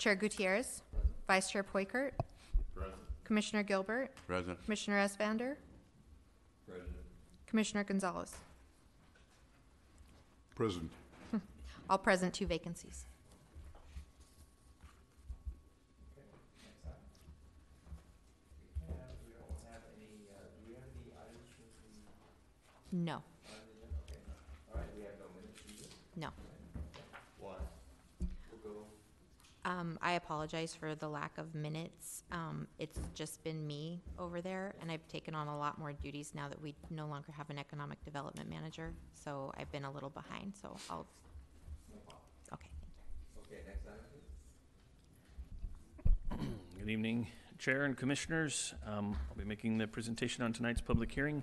Chair Gutierrez. Vice Chair Poikert. Commissioner Gilbert. Present. Commissioner Esvander. Commissioner Gonzalez. Present. All present, two vacancies. And we don't have any, uh, do we have any items from the, No, okay, all right, we have no minutes either. no. Why? We'll go, Um, I apologize for the lack of minutes. Um, it's just been me over there, and I've taken on a lot more duties now that we no longer have an economic development manager. So I've been a little behind, so I'll, no problem. okay. Okay, next item, please. Good evening, Chair and Commissioners. Um, I'll be making the presentation on tonight's public hearing.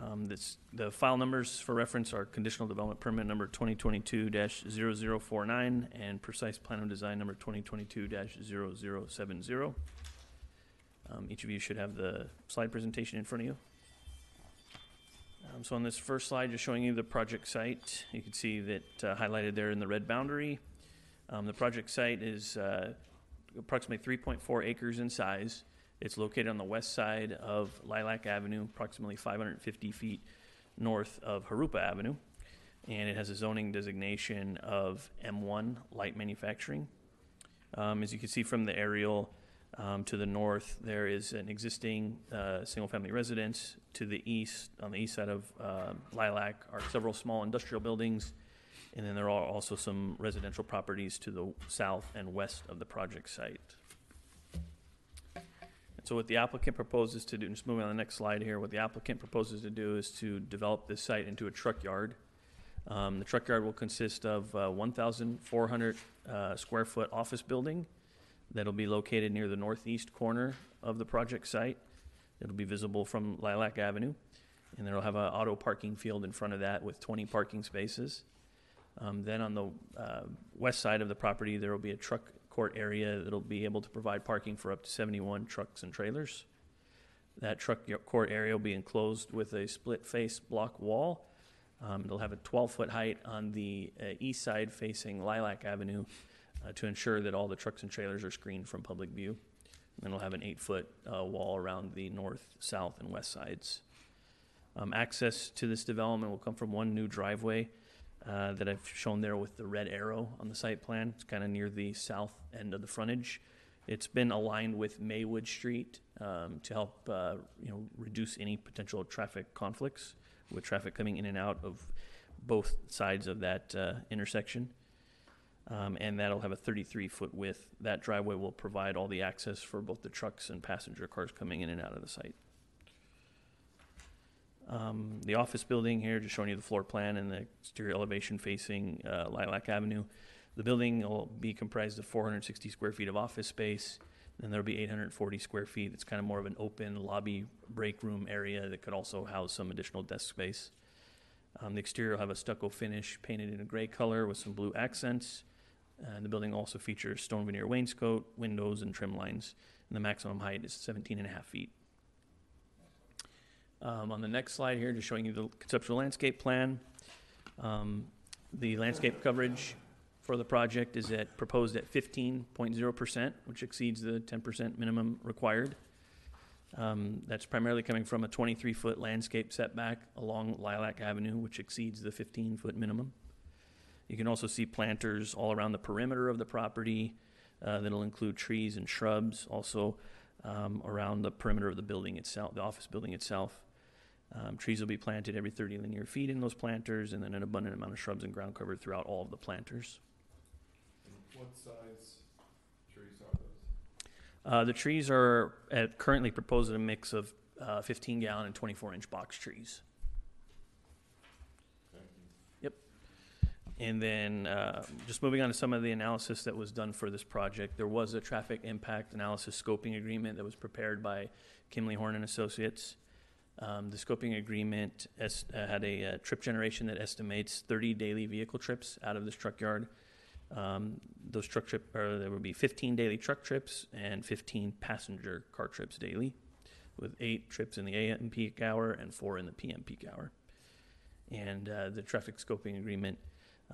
Um, This, the file numbers for reference are conditional development permit number 2022-0049 and precise plan of design number 2022-0070. Um, Each of you should have the slide presentation in front of you. Um, So on this first slide, just showing you the project site, you can see that uh, highlighted there in the red boundary. Um, The project site is uh, approximately 3.4 acres in size. It's located on the west side of Lilac Avenue, approximately 550 feet north of Jurupa Avenue. And it has a zoning designation of M1 Light Manufacturing. Um, as you can see from the aerial um, to the north, there is an existing uh, single-family residence. To the east, on the east side of uh, Lilac, are several small industrial buildings. And then there are also some residential properties to the south and west of the project site. And so what the applicant proposes to do, just moving on the next slide here, what the applicant proposes to do is to develop this site into a truck yard. Um, the truck yard will consist of uh, 1,400 uh, square foot office building that'll be located near the northeast corner of the project site. It'll be visible from Lilac Avenue. And then it'll have an auto parking field in front of that with 20 parking spaces. Um, then on the uh, west side of the property, there will be a truck court area that'll be able to provide parking for up to 71 trucks and trailers. That truck court area will be enclosed with a split face block wall. Um, it'll have a 12 foot height on the uh, east side facing Lilac Avenue uh, to ensure that all the trucks and trailers are screened from public view. And then it'll have an eight foot uh, wall around the north, south, and west sides. Um, access to this development will come from one new driveway uh, that I've shown there with the red arrow on the site plan. It's kind of near the south end of the frontage. It's been aligned with Maywood Street um, to help uh, you know reduce any potential traffic conflicts with traffic coming in and out of both sides of that uh, intersection. Um, and that'll have a 33 foot width. That driveway will provide all the access for both the trucks and passenger cars coming in and out of the site. Um, the office building here, just showing you the floor plan and the exterior elevation facing uh, Lilac Avenue. The building will be comprised of 460 square feet of office space, and there'll be 840 square feet. It's kind of more of an open lobby break room area that could also house some additional desk space. Um, the exterior will have a stucco finish painted in a gray color with some blue accents. And the building also features stone veneer wainscot, windows, and trim lines. And the maximum height is 17 and a half feet. Um, on the next slide here, just showing you the conceptual landscape plan. Um, the landscape coverage for the project is at, proposed at fifteen point zero percent, which exceeds the ten percent minimum required. Um, that's primarily coming from a twenty-three foot landscape setback along Lilac Avenue, which exceeds the fifteen foot minimum. You can also see planters all around the perimeter of the property, uh, that'll include trees and shrubs, also, um, around the perimeter of the building itself, the office building itself. Um, trees will be planted every 30 linear feet in those planters, and then an abundant amount of shrubs and ground cover throughout all of the planters. What size trees are those? Uh, the trees are at currently proposed at a mix of uh, 15 gallon and 24 inch box trees. You. And then, uh, just moving on to some of the analysis that was done for this project, there was a traffic impact analysis scoping agreement that was prepared by Kimley Horn and Associates. Um, the scoping agreement uh, had a uh, trip generation that estimates 30 daily vehicle trips out of this truck yard. Um, those truck trip, or there would be 15 daily truck trips and 15 passenger car trips daily, with eight trips in the AM peak hour and four in the PM peak hour. And uh, the traffic scoping agreement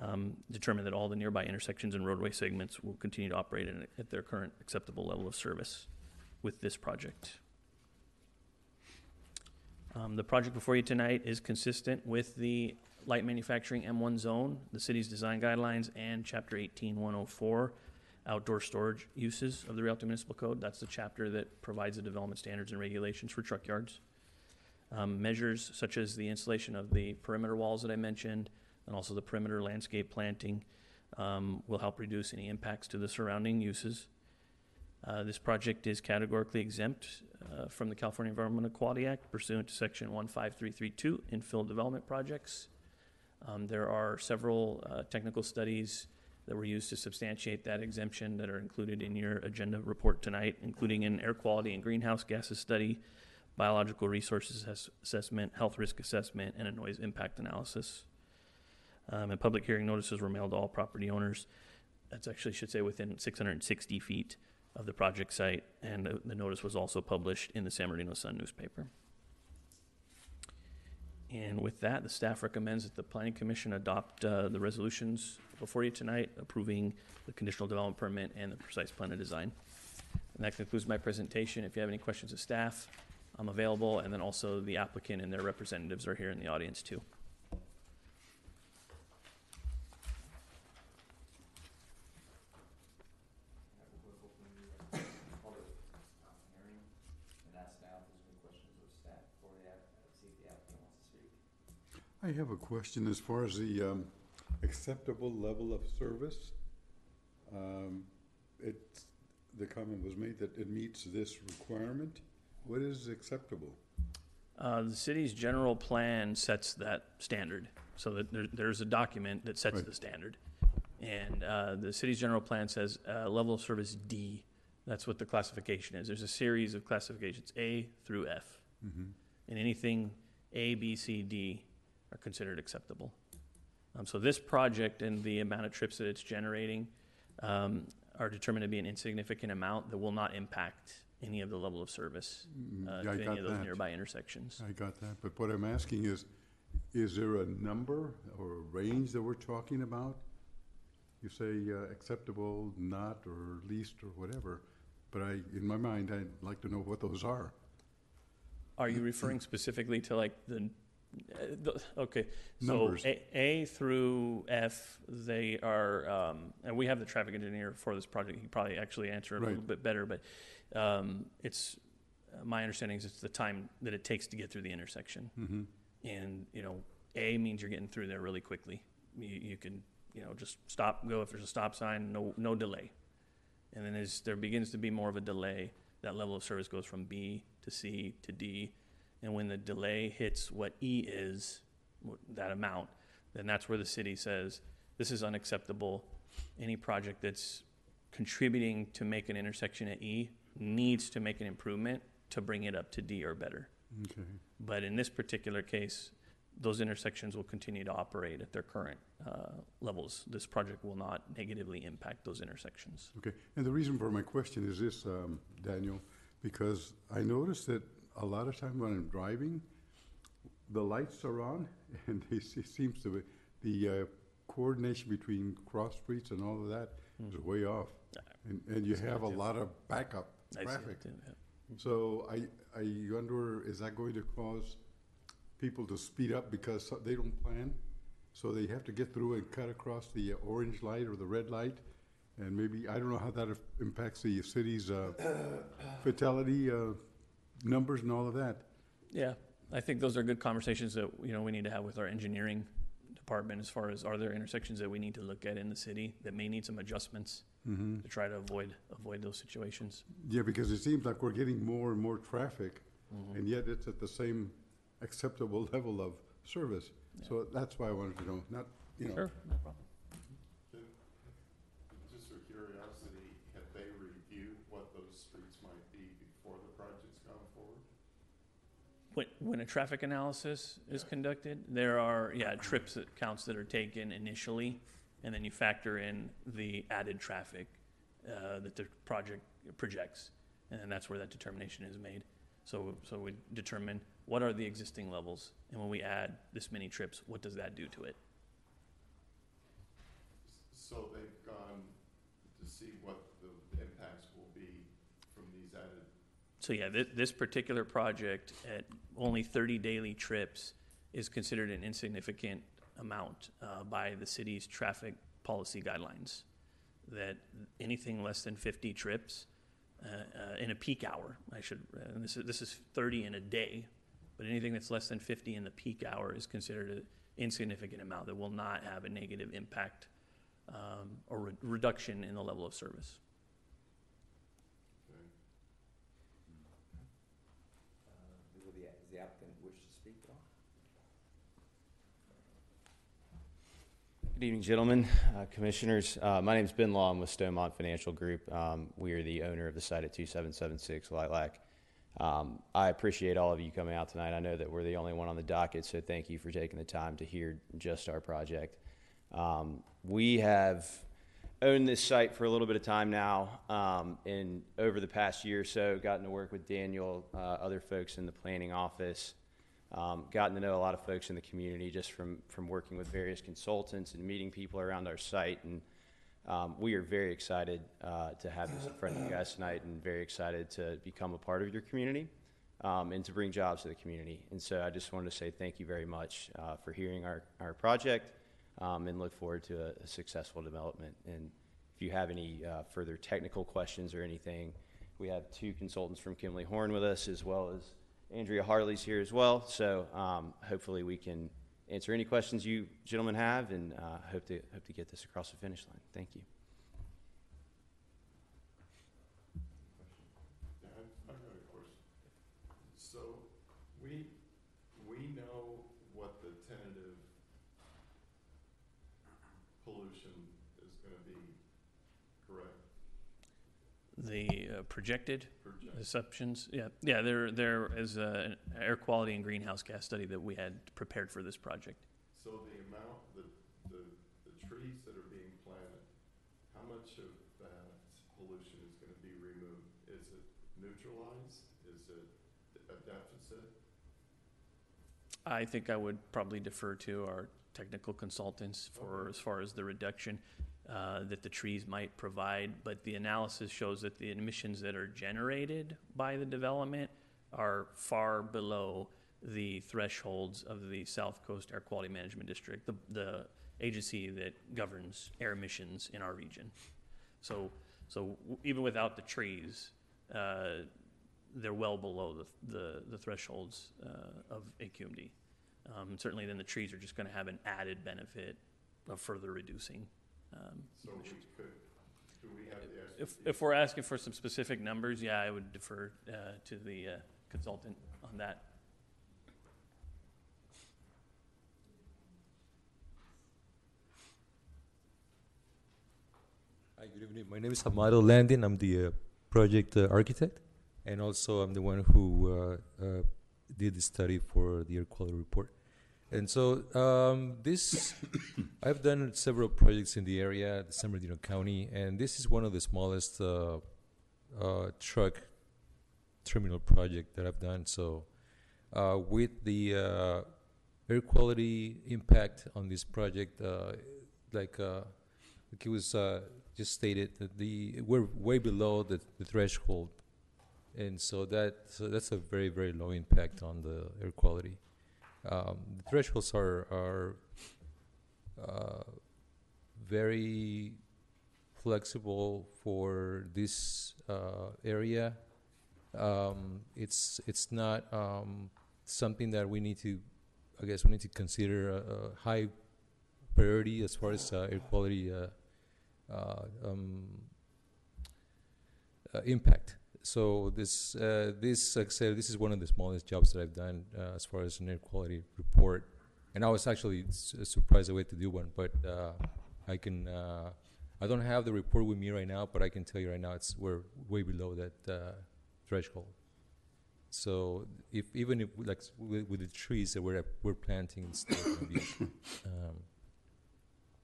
um, determine that all the nearby intersections and roadway segments will continue to operate at their current acceptable level of service with this project. Um, the project before you tonight is consistent with the light manufacturing M1 zone, the city's design guidelines, and Chapter 18104, outdoor storage uses of the Rialto Municipal Code. That's the chapter that provides the development standards and regulations for truck yards. Um, measures such as the installation of the perimeter walls that I mentioned, and also the perimeter landscape planting, um, will help reduce any impacts to the surrounding uses. Uh, this project is categorically exempt uh, from the California Environmental Quality Act pursuant to Section 15332 infill development projects. Um, there are several uh, technical studies that were used to substantiate that exemption that are included in your agenda report tonight, including an air quality and greenhouse gases study, biological resources ass- assessment, health risk assessment, and a noise impact analysis. Um, and public hearing notices were mailed to all property owners. That's actually, should say, within 660 feet of the project site, and the, notice was also published in the San Bernardino Sun newspaper. And with that, the staff recommends that the planning commission adopt uh, the resolutions before you tonight, approving the conditional development permit and the precise plan of design. And that concludes my presentation. If you have any questions of staff, I'm available, and then also the applicant and their representatives are here in the audience too. Have a quick open uh, public uh, hearing and ask now if there's any questions of staff before the app, see if the applicant wants to speak. I have a question as far as the um, acceptable level of service. Um, It's, the comment was made that it meets this requirement. What is acceptable? Uh, the city's general plan sets that standard, so that there, there's a document that sets Right. the standard. And, uh, the city's general plan says, uh, level of service D, that's what the classification is. There's a series of classifications, A through F. Mhm. And anything A, B, C, D are considered acceptable. Um, so this project and the amount of trips that it's generating, um, are determined to be an insignificant amount that will not impact any of the level of service, Mm, uh, yeah, to I any got of those that. nearby intersections. I got that, but what I'm asking is, is there a number or a range that we're talking about? You say uh, acceptable, not, or least, or whatever, but I, in my mind, I'd like to know what those are. Are you referring specifically to like the, uh, okay, so Numbers. A, A through F, they are, um, and we have the traffic engineer for this project, he probably actually answer it a little bit better, but, um, it's, uh, my understanding is it's the time that it takes to get through the intersection. Mm-hmm. And, you know, A means you're getting through there really quickly. You, you can, you know, just stop, go if there's a stop sign, no, no delay. And then as there begins to be more of a delay, that level of service goes from B to C to D. And when the delay hits what E is, that amount, then that's where the city says, this is unacceptable. Any project that's contributing to make an intersection at E needs to make an improvement to bring it up to D or better. Okay. But in this particular case, those intersections will continue to operate at their current uh, levels. This project will not negatively impact those intersections. Okay, and the reason for my question is this, um, Daniel, because I noticed that a lot of time when I'm driving, the lights are on, and it seems to be, the uh, coordination between cross streets and all of that is way off. And, and you Hmm. Have a lot of backup traffic. yeah. So I, I wonder, is that going to cause people to speed up because they don't plan? So they have to get through and cut across the uh, orange light or the red light? And maybe, I don't know how that impacts the city's uh, fatality uh, numbers and all of that. Yeah, I think those are good conversations that, you know, we need to have with our engineering department as far as are there intersections that we need to look at in the city that may need some adjustments Mm-hmm. to try to avoid, avoid those situations. Yeah, because it seems like we're getting more and more traffic, Mhm. and yet it's at the same acceptable level of service. So that's why I wanted to know, not, you know. Sure, no problem. Just for curiosity, have they reviewed what those streets might be before the project's gone forward? When, when a traffic analysis is conducted, there are, yeah, trips that counts that are taken initially, and then you factor in the added traffic, uh, that the project projects, and then that's where that determination is made. So, so we determine what are the existing levels, and when we add this many trips, what does that do to it? So they've gone to see what the impacts will be from these added, So yeah, this, this particular project at only thirty daily trips is considered an insignificant amount uh, by the city's traffic policy guidelines. That anything less than fifty trips uh, uh, in a peak hour, I should, uh, and this is, this is thirty in a day, but anything that's less than fifty in the peak hour is considered an insignificant amount that will not have a negative impact um, or re- reduction in the level of service. okay? Uh, Will the, does the applicant wish to speak at all? Good evening, gentlemen, uh, commissioners. Uh, My name is Ben Law. I'm with Stonemont Financial Group. Um, We are the owner of the site at 2776 Lilac. Um, I appreciate all of you coming out tonight. I know that we're the only one on the docket, so thank you for taking the time to hear just our project. Um, We have owned this site for a little bit of time now, um, and over the past year or so, gotten to work with Daniel, uh, other folks in the planning office, um, gotten to know a lot of folks in the community just from, from working with various consultants and meeting people around our site. And um, we are very excited uh, to have this in front of you guys tonight and very excited to become a part of your community um, and to bring jobs to the community. And so I just wanted to say thank you very much uh, for hearing our, our project um, and look forward to a, a successful development. And if you have any uh, further technical questions or anything, we have two consultants from Kimley Horn with us as well as Andrea Harley's here as well. So um, hopefully we can answer any questions you gentlemen have and uh, hope to hope to get this across the finish line. Thank you. Yeah, I- I've got a question. So, we, we know what the tentative pollution is gonna be, correct? The uh, projected Assumptions, yeah, yeah, there, there is a- an air quality and greenhouse gas study that we had prepared for this project. So the amount, the, the, the trees that are being planted, how much of that pollution is gonna be removed? Is it neutralized? Is it a deficit? I think I would probably defer to our technical consultants for, as far as the reduction uh, that the trees might provide, but the analysis shows that the emissions that are generated by the development are far below the thresholds of the South Coast Air Quality Management District, the, the agency that governs air emissions in our region. So, so even without the trees, uh, they're well below the, the, the thresholds uh, of AQMD. Um, certainly, then the trees are just going to have an added benefit of further reducing. Um, So we could, do we have the if, expertise? if we're asking for some specific numbers, yeah, I would defer uh, to the uh, consultant on that. Hi, good evening. My name is Amado Landin. I'm the uh, project uh, architect, and also I'm the one who uh, uh, did the study for the air quality report. And so um, this, I've done several projects in the area, San Bernardino County, and this is one of the smallest uh, uh, truck terminal project that I've done. So uh, with the uh, air quality impact on this project, uh, like uh, like it was just stated that the we're way below the, the threshold, and so that so that's a very very low impact on the air quality. Um, the thresholds are are uh, very flexible for this uh, area. Um, it's it's not um, something that we need to, I guess we need to consider a, a high priority as far as uh, air quality uh, uh, um, uh, impact. So this uh, this like I said, this is one of the smallest jobs that I've done uh, as far as an air quality report, and I was actually surprised away to do one, but uh, I can. Uh, I don't have the report with me right now, but I can tell you right now it's we're way below that uh, threshold. So if even if like with, with the trees that we're we're planting, it's still going to be um,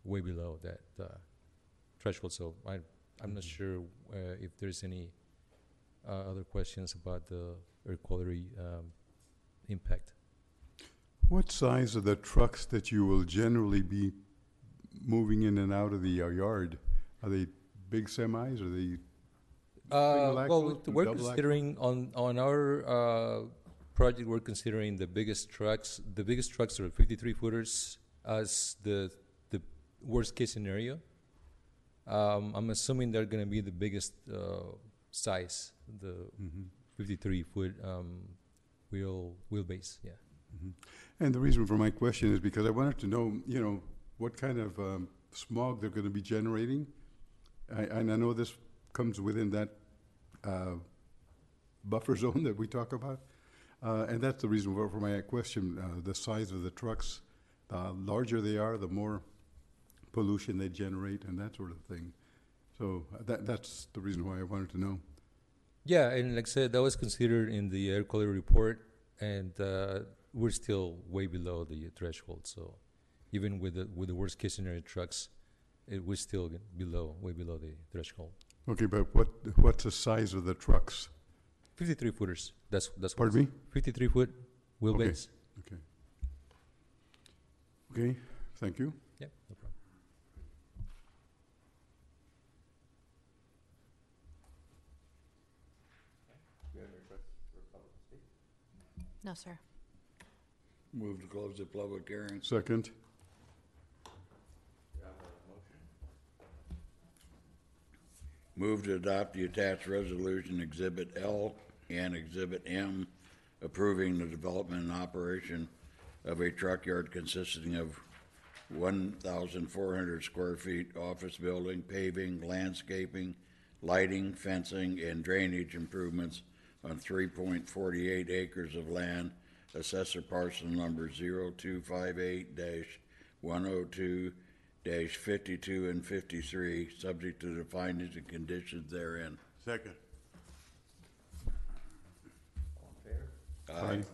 way below that uh, threshold. So I I'm not sure uh, if there's any uh, other questions about the air quality um, impact. What size are the trucks that you will generally be moving in and out of the uh, yard? Are they big semis? Are they, Uh, well, we- we're considering on on our uh, project, we're considering the biggest trucks. The biggest trucks are 53 footers as the the worst case scenario. Um, I'm assuming they're going to be the biggest uh, size, the Mhm, 53 foot um, wheel wheelbase. Yeah. mhm. And the reason for my question is because I wanted to know, you know, what kind of um, smog they're going to be generating. I, and I know this comes within that uh, buffer zone that we talk about. Uh, and that's the reason for, for my question, uh, the size of the trucks. The larger they are, the more pollution they generate and that sort of thing. So uh, that, that's the reason why I wanted to know. Yeah, and like I said, that was considered in the air quality report, and uh, we're still way below the threshold. So even with the with the worst case scenario trucks, it we're still below, way below the threshold. Okay, but what, what's the size of the trucks? Fifty-three footers. That's that's. Pardon me? Fifty-three foot wheelbase. Okay. Okay, thank you. Yeah, no problem. Do you have any requests for public to speak? No, sir. Move to close the public hearing. Second, Do you have a motion? Move to adopt the attached resolution Exhibit L and Exhibit M approving the development and operation of a truck yard consisting of one thousand four hundred square feet office building, paving, landscaping, lighting, fencing, and drainage improvements on three point forty-eight acres of land, assessor parcel number 0258-102-52 and fifty-three, subject to the findings and conditions therein. Second. All in favor? Aye. Opposed?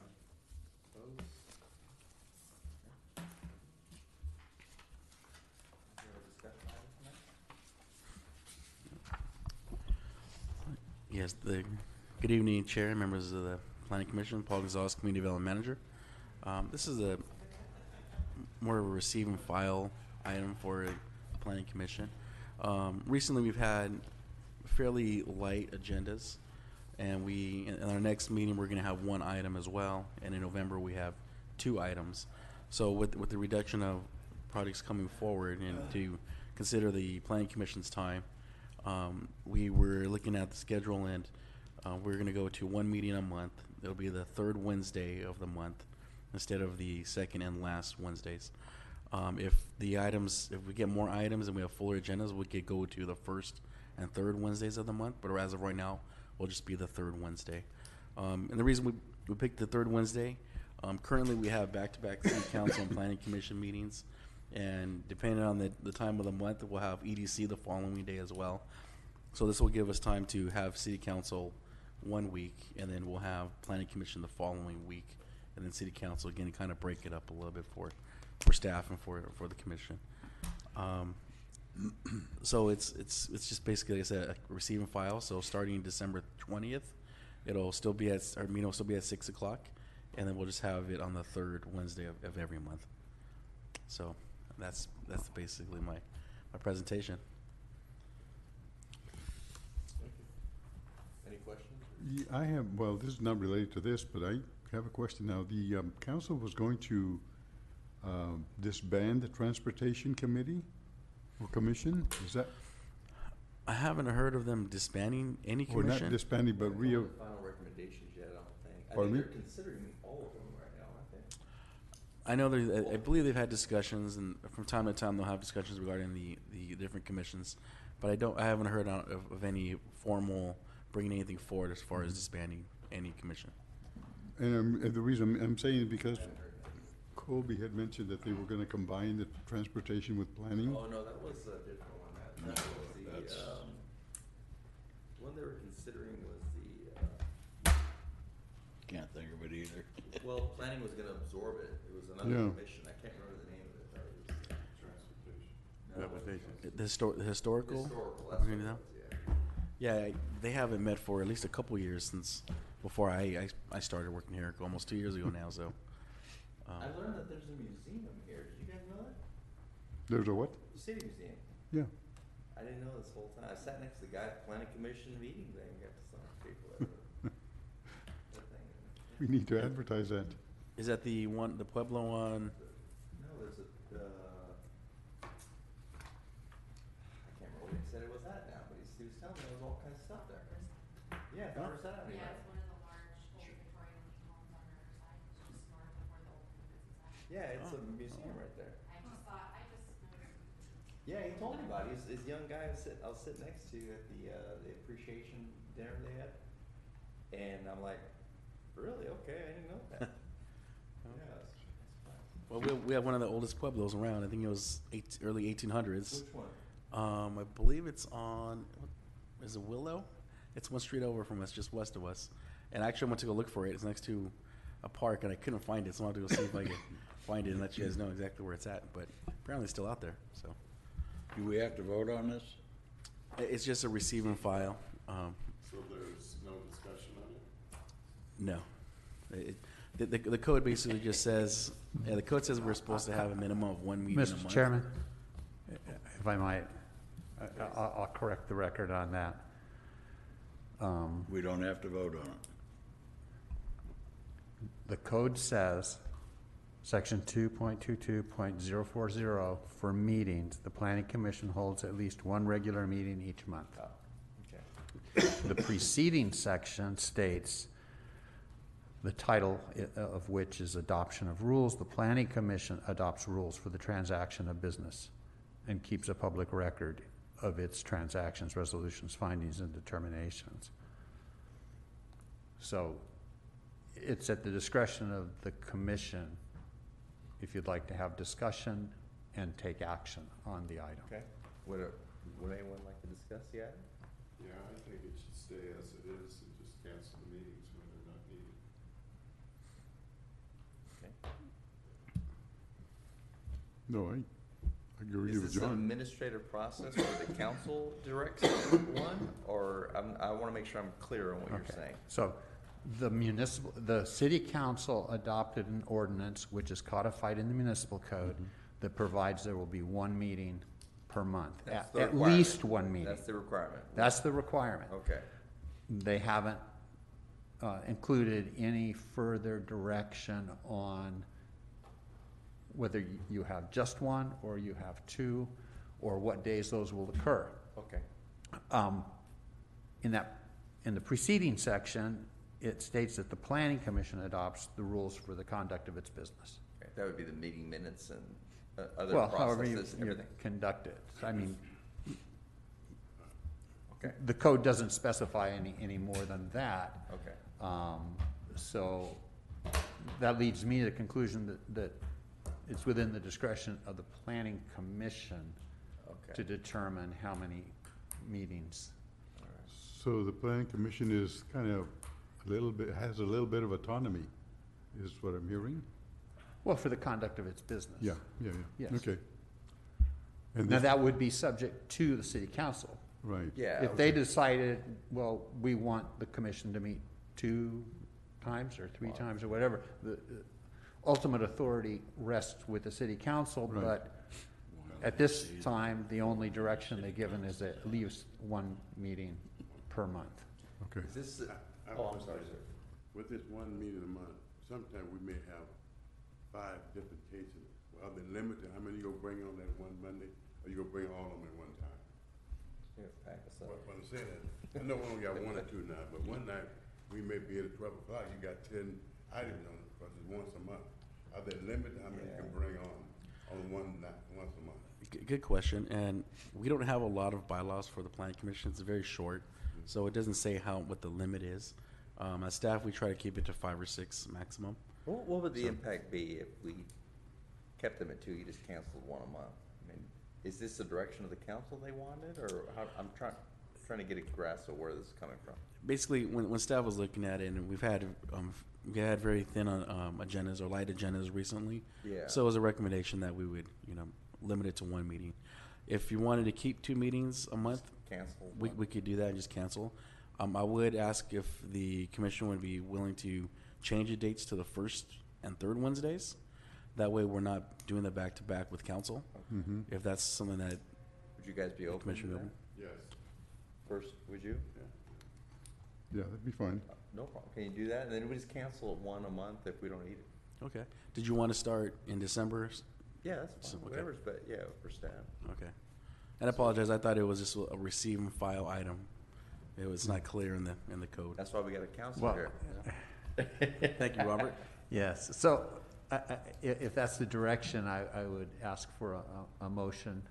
Is there a discussion item tonight? Yes, the, good evening, Chair, members of the Planning Commission, Paul Gonzalez, Community Development Manager. Um, this is a more of a receive and file item for the Planning Commission. Um, recently, we've had fairly light agendas, and we, in our next meeting, we're gonna have one item as well, and in November, we have two items. So with, with the reduction of projects coming forward and to consider the Planning Commission's time, um, we were looking at the schedule and uh, we're going to go to one meeting a month. It'll be the third Wednesday of the month instead of the second and last Wednesdays. Um, if the items, if we get more items and we have fuller agendas, we could go to the first and third Wednesdays of the month. But as of right now, we'll just be the third Wednesday. Um, and the reason we, we picked the third Wednesday, um, currently we have back-to-back city council and planning commission meetings. And depending on the, the time of the month, we'll have EDC the following day as well. So this will give us time to have city council one week, and then we'll have planning commission the following week, and then city council again, kind of break it up a little bit for, for staff and for, for the commission. Um, so it's, it's, it's just basically, like I said, a receive and file, so starting December twentieth, it'll still be at, our meeting will still be at six o'clock, and then we'll just have it on the third Wednesday of, of every month. So that's, that's basically my, my presentation. Any questions? Ye- I have, well, this is not related to this, but I have a question now. The um, council was going to um, disband the Transportation Committee or Commission? Is that, I haven't heard of them disbanding any Commission. or not commission. disbanding, but Haven't re, come Final recommendations yet, I don't think. I Pardon think me? they're considering all of them right now, aren't they? I know there, I- I believe they've had discussions, and from time to time they'll have discussions regarding the, the different commissions. But I don't, I haven't heard of, of any formal bringing anything forward as far as disbanding any commission. and um, and the reason I'm saying is because Colby had mentioned that they were gonna combine the transportation with planning. Oh, no, that was a different one. That, that was the, that's- um, one they were considering was the, uh, Can't think of it either. well, planning was gonna absorb it. It was another Yeah. commission. I can't remember the name of it. though. It was- Transportation. The histor- the historical? Historical, that's what We're it gonna was, yeah. Yeah, they haven't met for at least a couple years since, before I, I, I started working here, almost two years ago now, so. um, I learned that there's a museum here. Did you guys know that? There's a what? The City Museum. Yeah. I didn't know this whole time. I sat next to the guy at the planning commission meeting thing, got to talk to people. that- that thing. We need to advertise that. Is that the one, the Pueblo one? No, there's a, uh, I can't remember what he said it was at now, but he's, he was telling me there was all kinds of stuff there. Yeah, Farmers Avenue. Yeah, it's one of the large old Victorian homes on Riverside, it's just north of where the old Business is Yeah, it's a museum right there. I just thought, I just noticed. Yeah, he told me about it. He's, this young guy I was sit, I was sitting next to at the, uh, the appreciation dinner they had. And I'm like, really? Okay, I didn't know that. Yeah, it's, it's fun. Well, we have, we have one of the oldest Pueblos around. I think it was eight, early 1800s. Which one? Um, I believe it's on, what, is it Willow? It's one street over from us, just west of us. And I actually went to go look for it. It's next to a park, and I couldn't find it, so I wanted to go see if I could find it and let you guys know exactly where it's at. But apparently, it's still out there. So Do we have to vote on this? I- it's just a receiving file. Um, So there's no discussion on it? no, it, the, the, the code basically just says, yeah, the code says we're supposed to have a minimum of one meeting a month. Mr. Chairman, if I might, I- I'll, I'll correct the record on that. Um, We don't have to vote on it. The code says, section two point two two point zero four zero, for meetings, the planning commission holds at least one regular meeting each month. Oh, okay. The preceding section states, the title i- of which is adoption of rules. The planning commission adopts rules for the transaction of business and keeps a public record of its transactions, resolutions, findings, and determinations. So it's at the discretion of the commission if you'd like to have discussion and take action on the item. Okay. Would, it- would anyone like to discuss the item? Yeah, I think it should stay as it is and just cancel the meetings when they're not needed. Okay. No, I Is this an John. administrative process where the council directs one, or I'm, I wanna make sure I'm clear on what you're Okay. saying? So the municipal, the city council adopted an ordinance which is codified in the municipal code Mm-hmm. that provides there will be one meeting per month, That's at, the at requirement. least one meeting. That's the requirement. That's the requirement. Okay, They haven't, uh, included any further direction on whether you- have just one or you have two, or what days those will occur. okay. Um, in that, in the preceding section, it states that the planning commission adopts the rules for the conduct of its business. Okay, That would be the meeting minutes and uh, other Well, however you, processes, you everything. conduct it. I mean, Okay, the code doesn't specify any, any more than that. okay. Um, so that leads me to the conclusion that, that it's within the discretion of the planning commission to Okay. determine how many meetings. So the planning commission is kind of a little bit, has a little bit of autonomy, is what I'm hearing? Well, for the conduct of its business. Yeah, yeah, yeah. Yes. Okay. And Now, this, that would be subject to the city council. right. Yeah. If they okay. decided, well, we want the commission to meet two times or three Wow. times or whatever, the the ultimate authority rests with the city council, Right. but at this time, the only direction they've given is at least one meeting per month. Okay. Is this, I- I have oh, a I'm sorry, question. sir. With this one meeting a month, sometime we may have five different cases. Are they limited, how many you gonna bring on that one Monday, or you gonna bring all of them at one time? Here, pack this up. What, what I'm saying is, I know we only got one or two now, but one night, we may be at twelve o'clock, you got ten items on it, because it's once a month. Are they limited how many you can bring on, on one night, once a month? G- Good question, and we don't have a lot of bylaws for the planning commission. It's very short, so it doesn't say how what the limit is. Um, as staff, we try to keep it to five or six maximum. What, what would the So- impact be if we kept them at two, you just canceled one a month? I mean, is this the direction of the council they wanted, or how, I'm trying, trying to get a grasp of where this is coming from. Basically, when, when staff was looking at it, and we've had um, we had very thin um, agendas or light agendas recently. Yeah. So it was a recommendation that we would you know limit it to one meeting. If you wanted to keep two meetings a month, Cancel we, we could do that and just cancel. Um, I would ask if the commission would be willing to change the dates to the first and third Wednesdays. That way, we're not doing the back-to-back with council. Mm-hmm. If that's something that, Would you guys be open to Commissioner that? Yes. First, would you? Yeah, that'd be fine. Uh, no problem. Can you do that? And then we just cancel it one a month if we don't need it. okay. Did you want to start in December? Yeah, that's So, fine. okay. Whatever's, but yeah, for staff. Okay. And I apologize, I thought it was just a receive and file item. It was not clear in the, in the code. That's why we got a counselor Well, here. Thank you, Robert. Yes, so I- I- i- if that's the direction, I, I would ask for a, a- a motion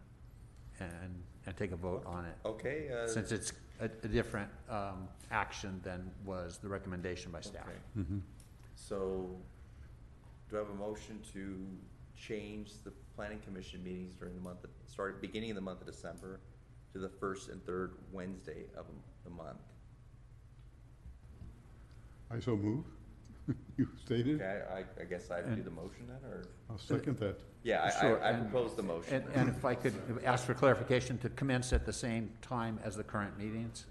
and, and take a vote on it. Okay, uh, Since it's a, a different um, action than was the recommendation by staff. okay. Mm-hmm. So, do I have a motion to change the planning commission meetings during the month, of start, beginning of the month of December to the first and third Wednesday of the month? I so move. You stated? Okay, I, I guess I do the motion then, or? I'll second that. Yeah, I, Sure, I, I and- propose the motion. And, and if I could ask for clarification, to commence at the same time as the current meetings?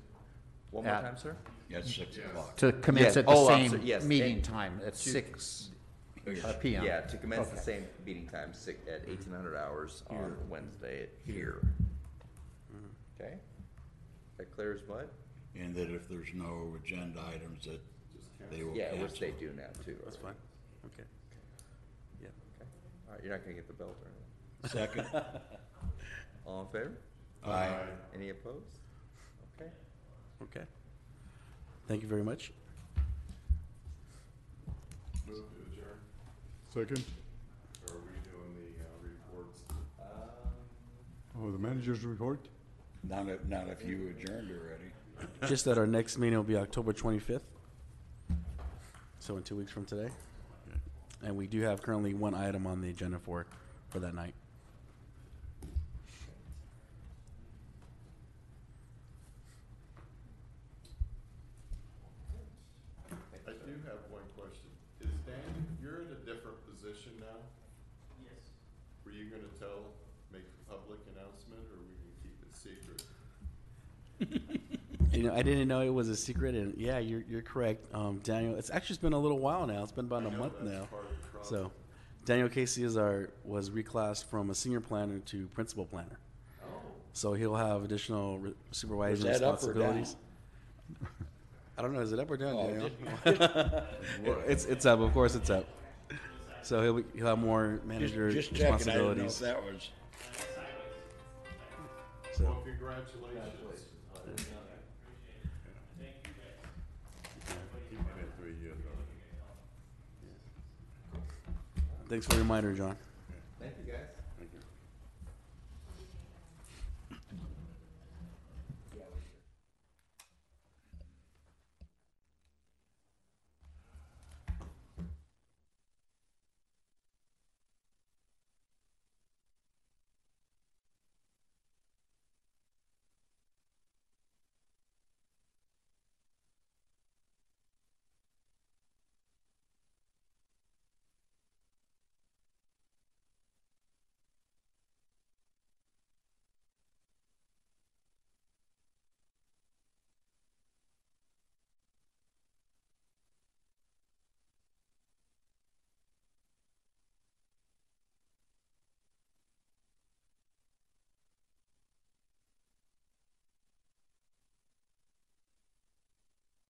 One more at- time, sir? At six o'clock. To commence Yes. at the Oh, I'm sorry, same meeting and time at to- six uh, PM? Yeah, to commence the Okay. same meeting time, six, at eighteen hundred hours on Wednesday at here. Okay? That clears as mud? And that if there's no agenda items, that they will Yeah, which they do now too. That's fine. Okay. Yeah. Okay. All right, you're not gonna get the belt or anything. Second? All in favor? Aye. Any opposed? Okay. Okay. Thank you very much. Move to adjourn, Second? or are we doing the, uh, reports? Um, Oh, the manager's report? Not if, not if you adjourned already. Just that our next meeting will be October twenty-fifth. So in two weeks from today. And we do have currently one item on the agenda for, for that night. I do have one question. Is Dan, you're in a different position now? Yes. Were you gonna tell, make a public announcement, or we can keep it secret? You know, I didn't know it was a secret, and yeah, you're, you're correct, um, Daniel. It's actually been a little while now. It's been about I a know month now. part of the problem. So, Daniel Casey is our was reclassed from a senior planner to principal planner. Oh. So he'll have additional re- supervisory that up or down? responsibilities. I don't know. Is it up or down, Oh, Daniel? it's it's up. Of course, it's up. So he'll be, he'll have more Just, manager just checking, I didn't know if responsibilities. that was, So Well, congratulations. Keep it at three years, all right. Thanks for the reminder, John.